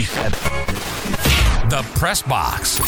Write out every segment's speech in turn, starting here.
The Press Box.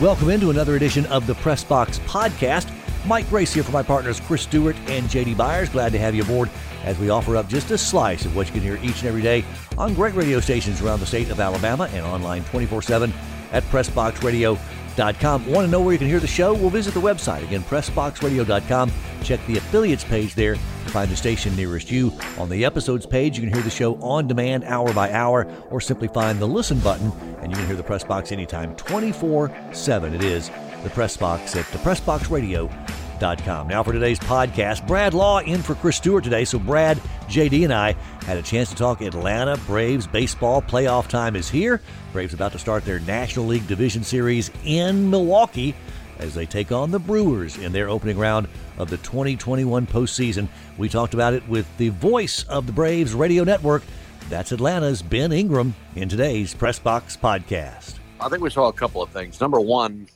Welcome into another edition of the Press Box Podcast. Mike Grace here for my partners Chris Stewart and JD Byers. Glad to have you aboard as we offer up just a slice of what you can hear each and every day on great radio stations around the state of Alabama and online 24 7 at PressBoxRadio.com. Want to know where you can hear the show? We'll visit the website. Again, PressBoxRadio.com. Check the affiliates page there find the station nearest you. On the episodes page, you can hear the show on demand, hour by hour, or simply find the listen button and you can hear the Press Box anytime, 24 7. It is the Press Box at thepressboxradio.com. Now for today's podcast, Brad Law in for Chris Stewart today. So Brad, JD, and I had a chance to talk Atlanta Braves baseball. Playoff time is here. Braves about to start their National League Division Series in Milwaukee as they take on the Brewers in their opening round of the 2021 postseason. We talked about it with the voice of the Braves radio network. That's Atlanta's Ben Ingram in today's Press Box podcast. I think we saw a couple of things. Number one,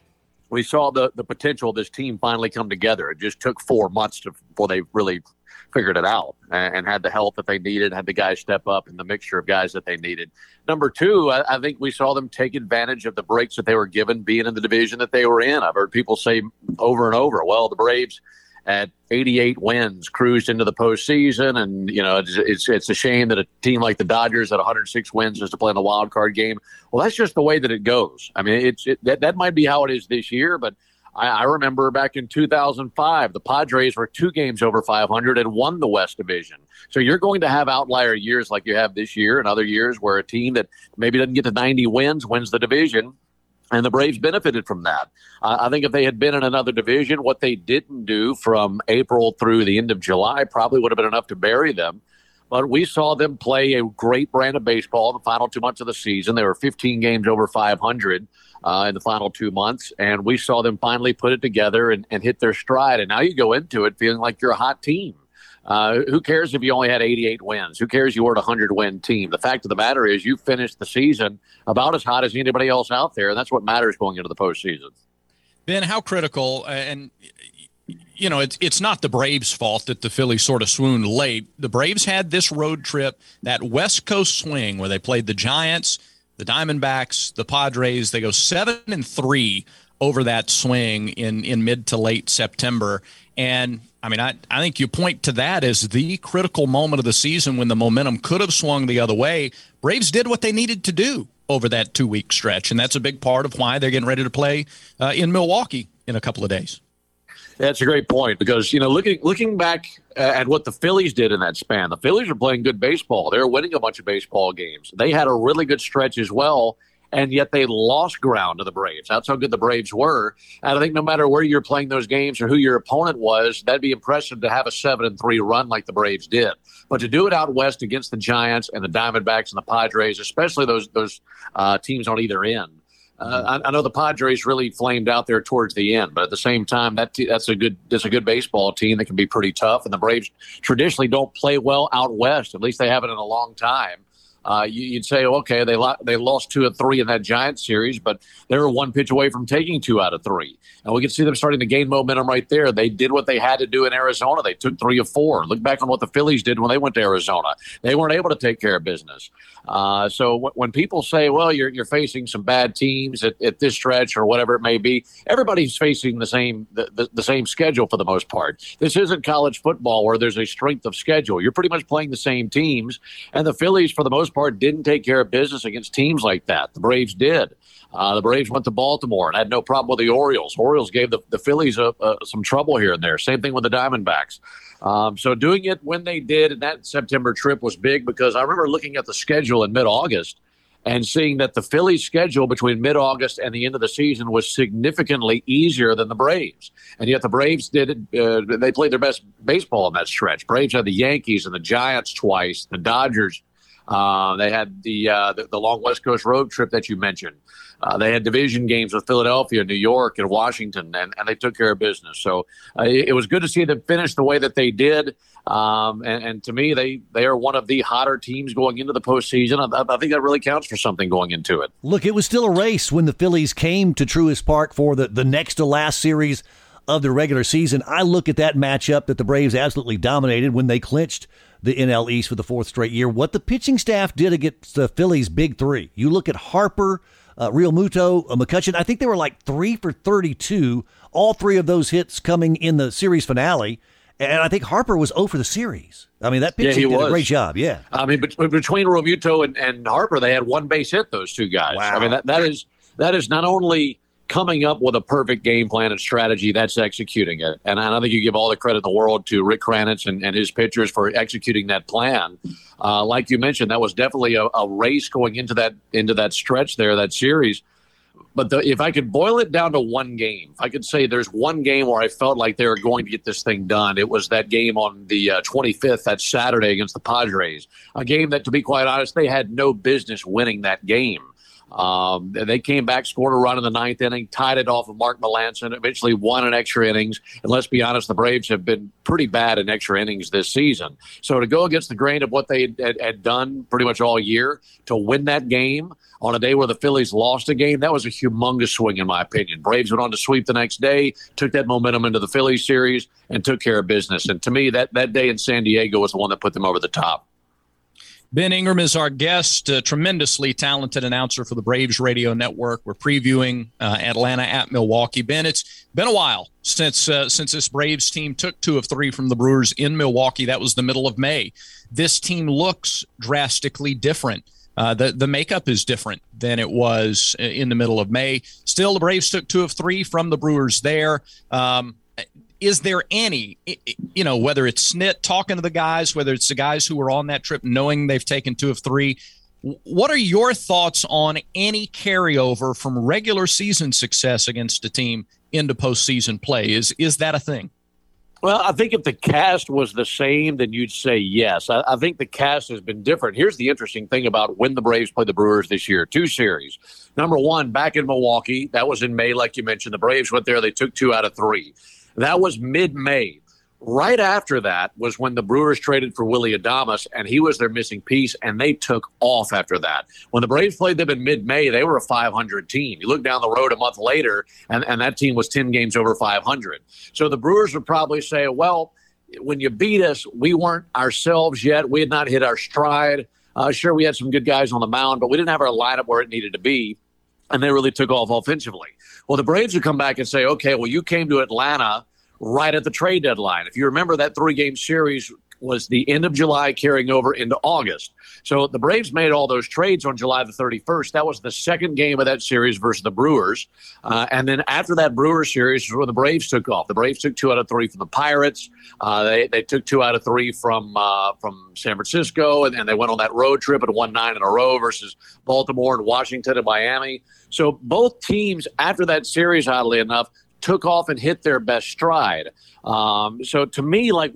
we saw the the potential of this team finally come together. It just took four months to, before they really figured it out and, and, had the help that they needed, had the guys step up and the mixture of guys that they needed. Number two, I, I, think we saw them take advantage of the breaks that they were given being in the division that they were in. I've heard people say over and over, well, the Braves at 88 wins cruised into the postseason. And, you know, it's, it's, it's, a shame that a team like the Dodgers at 106 wins is to play in the wild card game. Well, that's just the way that it goes. I mean, it's it, that, that might be how it is this year, but I, I remember back in 2005, the Padres were two games over 500 and won the West Division. So you're going to have outlier years like you have this year and other years where a team that maybe doesn't get to 90 wins wins the division and the Braves benefited from that. Uh, I think if they had been in another division, what they didn't do from April through the end of July probably would have been enough to bury them. But we saw them play a great brand of baseball in the final two months of the season. They were 15 games over 500 uh, in the final two months, and we saw them finally put it together and, and hit their stride. And now you go into it feeling like you're a hot team. Uh, who cares if you only had 88 wins? Who cares you weren't a 100 win team? The fact of the matter is, you finished the season about as hot as anybody else out there, and that's what matters going into the postseason. Ben, how critical, uh, and you know, it's it's not the Braves' fault that the Phillies sort of swooned late. The Braves had this road trip, that West Coast swing where they played the Giants, the Diamondbacks, the Padres. They go seven and three over that swing in in mid to late September, and I mean, I, I think you point to that as the critical moment of the season when the momentum could have swung the other way. Braves did what they needed to do over that two week stretch, and that's a big part of why they're getting ready to play uh, in Milwaukee in a couple of days. That's a great point because you know looking looking back at what the Phillies did in that span, the Phillies are playing good baseball. They're winning a bunch of baseball games. They had a really good stretch as well and yet they lost ground to the Braves. That's how good the Braves were. And I think no matter where you're playing those games or who your opponent was, that'd be impressive to have a seven and three run like the Braves did. But to do it out west against the Giants and the Diamondbacks and the Padres, especially those those uh, teams on either end. Uh, I, I, know the Padres really flamed out there towards the end, but at the same time, that that's a good that's a good baseball team that can be pretty tough. And the Braves traditionally don't play well out west. At least they haven't in a long time uh, you, would say, okay, they lo- they lost two of three in that Giants series, but they were one pitch away from taking two out of three. And we can see them starting to gain momentum right there. They did what they had to do in Arizona. They took three of four. Look back on what the Phillies did when they went to Arizona. They weren't able to take care of business. Uh, so w- when people say, well, you're, you're facing some bad teams at, at, this stretch or whatever it may be, everybody's facing the same the, the, the same schedule for the most part. This isn't college football where there's a strength of schedule. You're pretty much playing the same teams. And the Phillies, for the most part, didn't take care of business against teams like that. The Braves did. Uh, the Braves went to Baltimore and had no problem with the Orioles. Orioles gave the, the Phillies uh, uh, some trouble here and there. Same thing with the Diamondbacks. Um, so doing it when they did, and that September trip was big because I remember looking at the schedule in mid-August and seeing that the Phillies' schedule between mid-August and the end of the season was significantly easier than the Braves, and yet the Braves did. Uh, they played their best baseball in that stretch. Braves had the Yankees and the Giants twice, the Dodgers uh, they had the, uh, the, the long West Coast road trip that you mentioned. Uh, they had division games with Philadelphia, New York, and Washington, and, and they took care of business. So uh, it, it, was good to see them finish the way that they did. Um, and, and, to me, they, they are one of the hotter teams going into the postseason. I, I, think that really counts for something going into it. Look, it was still a race when the Phillies came to Truist Park for the, the next to last series of the regular season. I look at that matchup that the Braves absolutely dominated when they clinched the NL East for the fourth straight year. What the pitching staff did against the Phillies' big three. You look at Harper, uh, Realmuto, uh, McCutchen. I think they were like three for 32. All three of those hits coming in the series finale. And I think Harper was 0 for the series. I mean, that pitching yeah, did was. a great job. Yeah. I mean, between Realmuto and, and Harper, they had one base hit. Those two guys. Wow. I mean, that, that is that is not only coming up with a perfect game plan and strategy, that's executing it. And I think you give all the credit in the world to Rick Kranitz and, and his pitchers for executing that plan. Uh, like you mentioned, that was definitely a, a race going into that into that stretch there, that series but the, if I could boil it down to one game, I could say there's one game where I felt like they were going to get this thing done, it was that game on the uh, 25th, that Saturday against the Padres. A game that, to be quite honest, they had no business winning that game. Um, they came back, scored a run in the ninth inning, tied it off of Mark Melancon, eventually won in extra innings. And let's be honest, the Braves have been pretty bad in extra innings this season. So to go against the grain of what they had, had done pretty much all year, to win that game on a day where the Phillies lost a game, that was a humongous swing, in my opinion. Braves went on to sweep the next day, took that momentum into the Phillies series, and took care of business. And to me, that, that day in San Diego was the one that put them over the top. Ben Ingram is our guest, a tremendously talented announcer for the Braves Radio Network. We're previewing uh, Atlanta at Milwaukee. Ben, it's been a while since uh, since this Braves team took two of three from the Brewers in Milwaukee. That was the middle of May. This team looks drastically different. Uh, the the makeup is different than it was in the middle of May. Still, the Braves took two of three from the Brewers there. Um, is there any, you know, whether it's Snit talking to the guys, whether it's the guys who were on that trip knowing they've taken two of three, what are your thoughts on any carryover from regular season success against a team into postseason play? Is is that a thing? Well, I think if the cast was the same, then you'd say yes. I, I, think the cast has been different. Here's the interesting thing about when the Braves play the Brewers this year two series. Number one, back in Milwaukee, that was in May, like you mentioned. The Braves went there, they took two out of three. That was mid May. Right after that was when the Brewers traded for Willy Adames, and he was their missing piece, and they took off after that. When the Braves played them in mid May, they were a 500 team. You look down the road a month later, and, and that team was 10 games over 500. So the Brewers would probably say, well, when you beat us, we weren't ourselves yet. We had not hit our stride. Uh, sure, we had some good guys on the mound, but we didn't have our lineup where it needed to be. And they really took off offensively. Well, the Braves would come back and say, okay, well, you came to Atlanta right at the trade deadline. If you remember, that three game series was the end of July carrying over into August. So the Braves made all those trades on July the 31st. That was the second game of that series versus the Brewers. Uh, and then after that Brewers series was when the Braves took off. The Braves took two out of three from the Pirates. Uh, they, they took two out of three from uh, from San Francisco, and, and they went on that road trip and won nine in a row versus Baltimore and Washington and Miami. So both teams, after that series, oddly enough, took off and hit their best stride. Um, so to me, like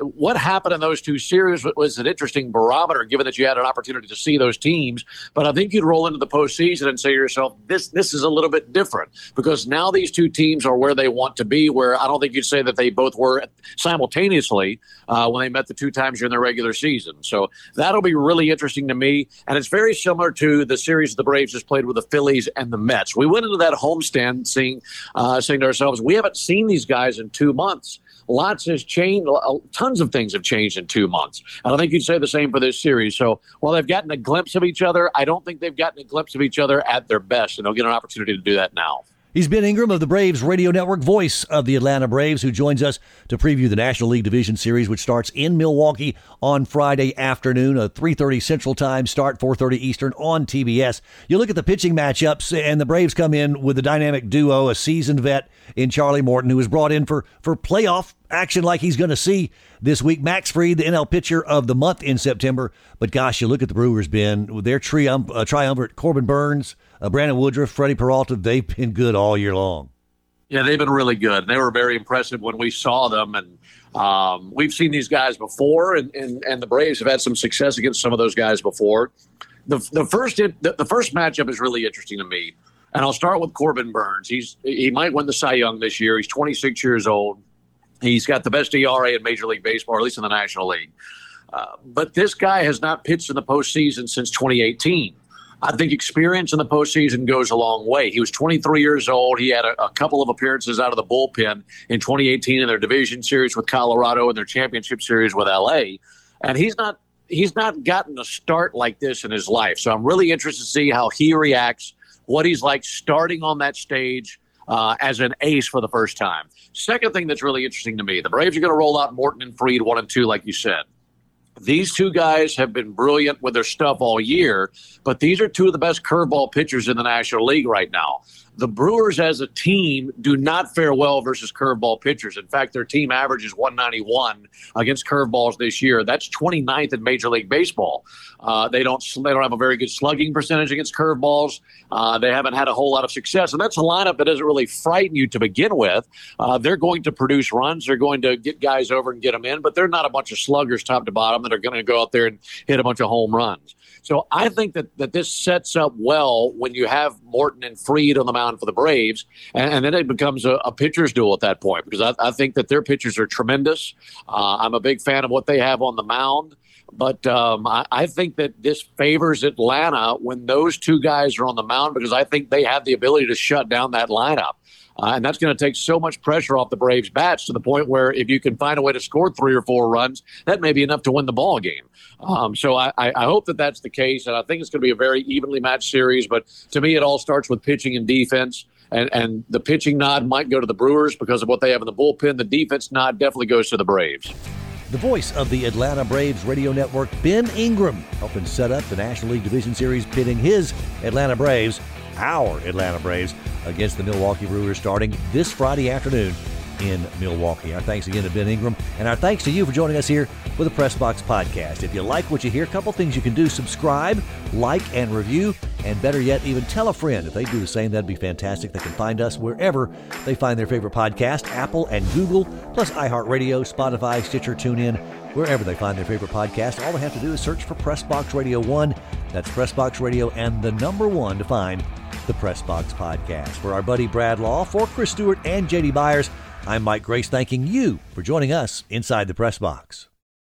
what happened in those two series was an interesting barometer, given that you had an opportunity to see those teams. But I think you'd roll into the postseason and say to yourself, this this is a little bit different because now these two teams are where they want to be. Where I don't think you'd say that they both were simultaneously uh, when they met the two times during the regular season. So that'll be really interesting to me, and it's very similar to the series the Braves just played with the Phillies and the Mets. We went into that homestand seeing uh, saying to ourselves, we haven't seen these guys in two months months. Lots has changed. Tons of things have changed in two months. And I think you'd say the same for this series. So while they've gotten a glimpse of each other, I don't think they've gotten a glimpse of each other at their best. And they'll get an opportunity to do that now. He's Ben Ingram of the Braves Radio Network, voice of the Atlanta Braves, who joins us to preview the National League Division Series, which starts in Milwaukee on Friday afternoon, a 3.30 Central Time start, 4.30 Eastern on TBS. You look at the pitching matchups, and the Braves come in with a dynamic duo, a seasoned vet in Charlie Morton, who was brought in for, for playoff action like he's going to see this week. Max Fried, the NL pitcher of the month in September. But gosh, you look at the Brewers, Ben, with their uh, triumvirate, Corbin Burnes, uh, Brandon Woodruff, Freddie Peralta, they've been good all year long. Yeah, they've been really good. They were very impressive when we saw them, and um, we've seen these guys before, and, and, and the Braves have had some success against some of those guys before. The, the first the, the first matchup is really interesting to me, and I'll start with Corbin Burnes. He's he might win the Cy Young this year. He's 26 years old. He's got the best ERA in Major League Baseball, at least in the National League. Uh, but this guy has not pitched in the postseason since 2018. I think experience in the postseason goes a long way. He was 23 years old. He had a, a, couple of appearances out of the bullpen in 2018 in their division series with Colorado and their championship series with LA. and he's not he's not gotten a start like this in his life. So I'm really interested to see how he reacts, what he's like starting on that stage. Uh, as an ace for the first time. Second thing that's really interesting to me the Braves are going to roll out Morton and Fried one and two, like you said. These two guys have been brilliant with their stuff all year, but these are two of the best curveball pitchers in the National League right now the Brewers as a team do not fare well versus curveball pitchers. In fact, their team average is 191 against curveballs this year. That's 29th in Major League Baseball. Uh, they don't they don't have a very good slugging percentage against curveballs. Uh, they haven't had a whole lot of success, and that's a lineup that doesn't really frighten you to begin with. Uh, they're going to produce runs. They're going to get guys over and get them in, but they're not a bunch of sluggers top to bottom that are going to go out there and hit a bunch of home runs. So I think that, that this sets up well when you have Morton and Fried on the mound for the Braves, and, and then it becomes a, a, pitcher's duel at that point because I, I think that their pitchers are tremendous. Uh, I'm a big fan of what they have on the mound. But um, I, I, think that this favors Atlanta when those two guys are on the mound because I think they have the ability to shut down that lineup. Uh, and that's going to take so much pressure off the Braves' bats to the point where if you can find a way to score three or four runs, that may be enough to win the ball game. Um, so I, I, hope that that's the case, and I think it's going to be a very evenly matched series. But to me, it all starts with pitching and defense. And, and the pitching nod might go to the Brewers because of what they have in the bullpen. The defense nod definitely goes to the Braves. The voice of the Atlanta Braves radio network, Ben Ingram, helping set up the National League Division Series, pitting his Atlanta Braves our Atlanta Braves against the Milwaukee Brewers starting this Friday afternoon in Milwaukee. Our thanks again to Ben Ingram, and our thanks to you for joining us here for the Press Box Podcast. If you like what you hear, a couple things you can do subscribe, like, and review, and better yet, even tell a friend. If they do the same, that'd be fantastic. They can find us wherever they find their favorite podcast Apple and Google, plus iHeartRadio, Spotify, Stitcher, TuneIn, wherever they find their favorite podcast. All they have to do is search for Pressbox Radio 1. That's Pressbox Radio and the number one to find the Pressbox Podcast. For our buddy Brad Law, for Chris Stewart and JD Byers, I'm Mike Grace thanking you for joining us inside the Press Box.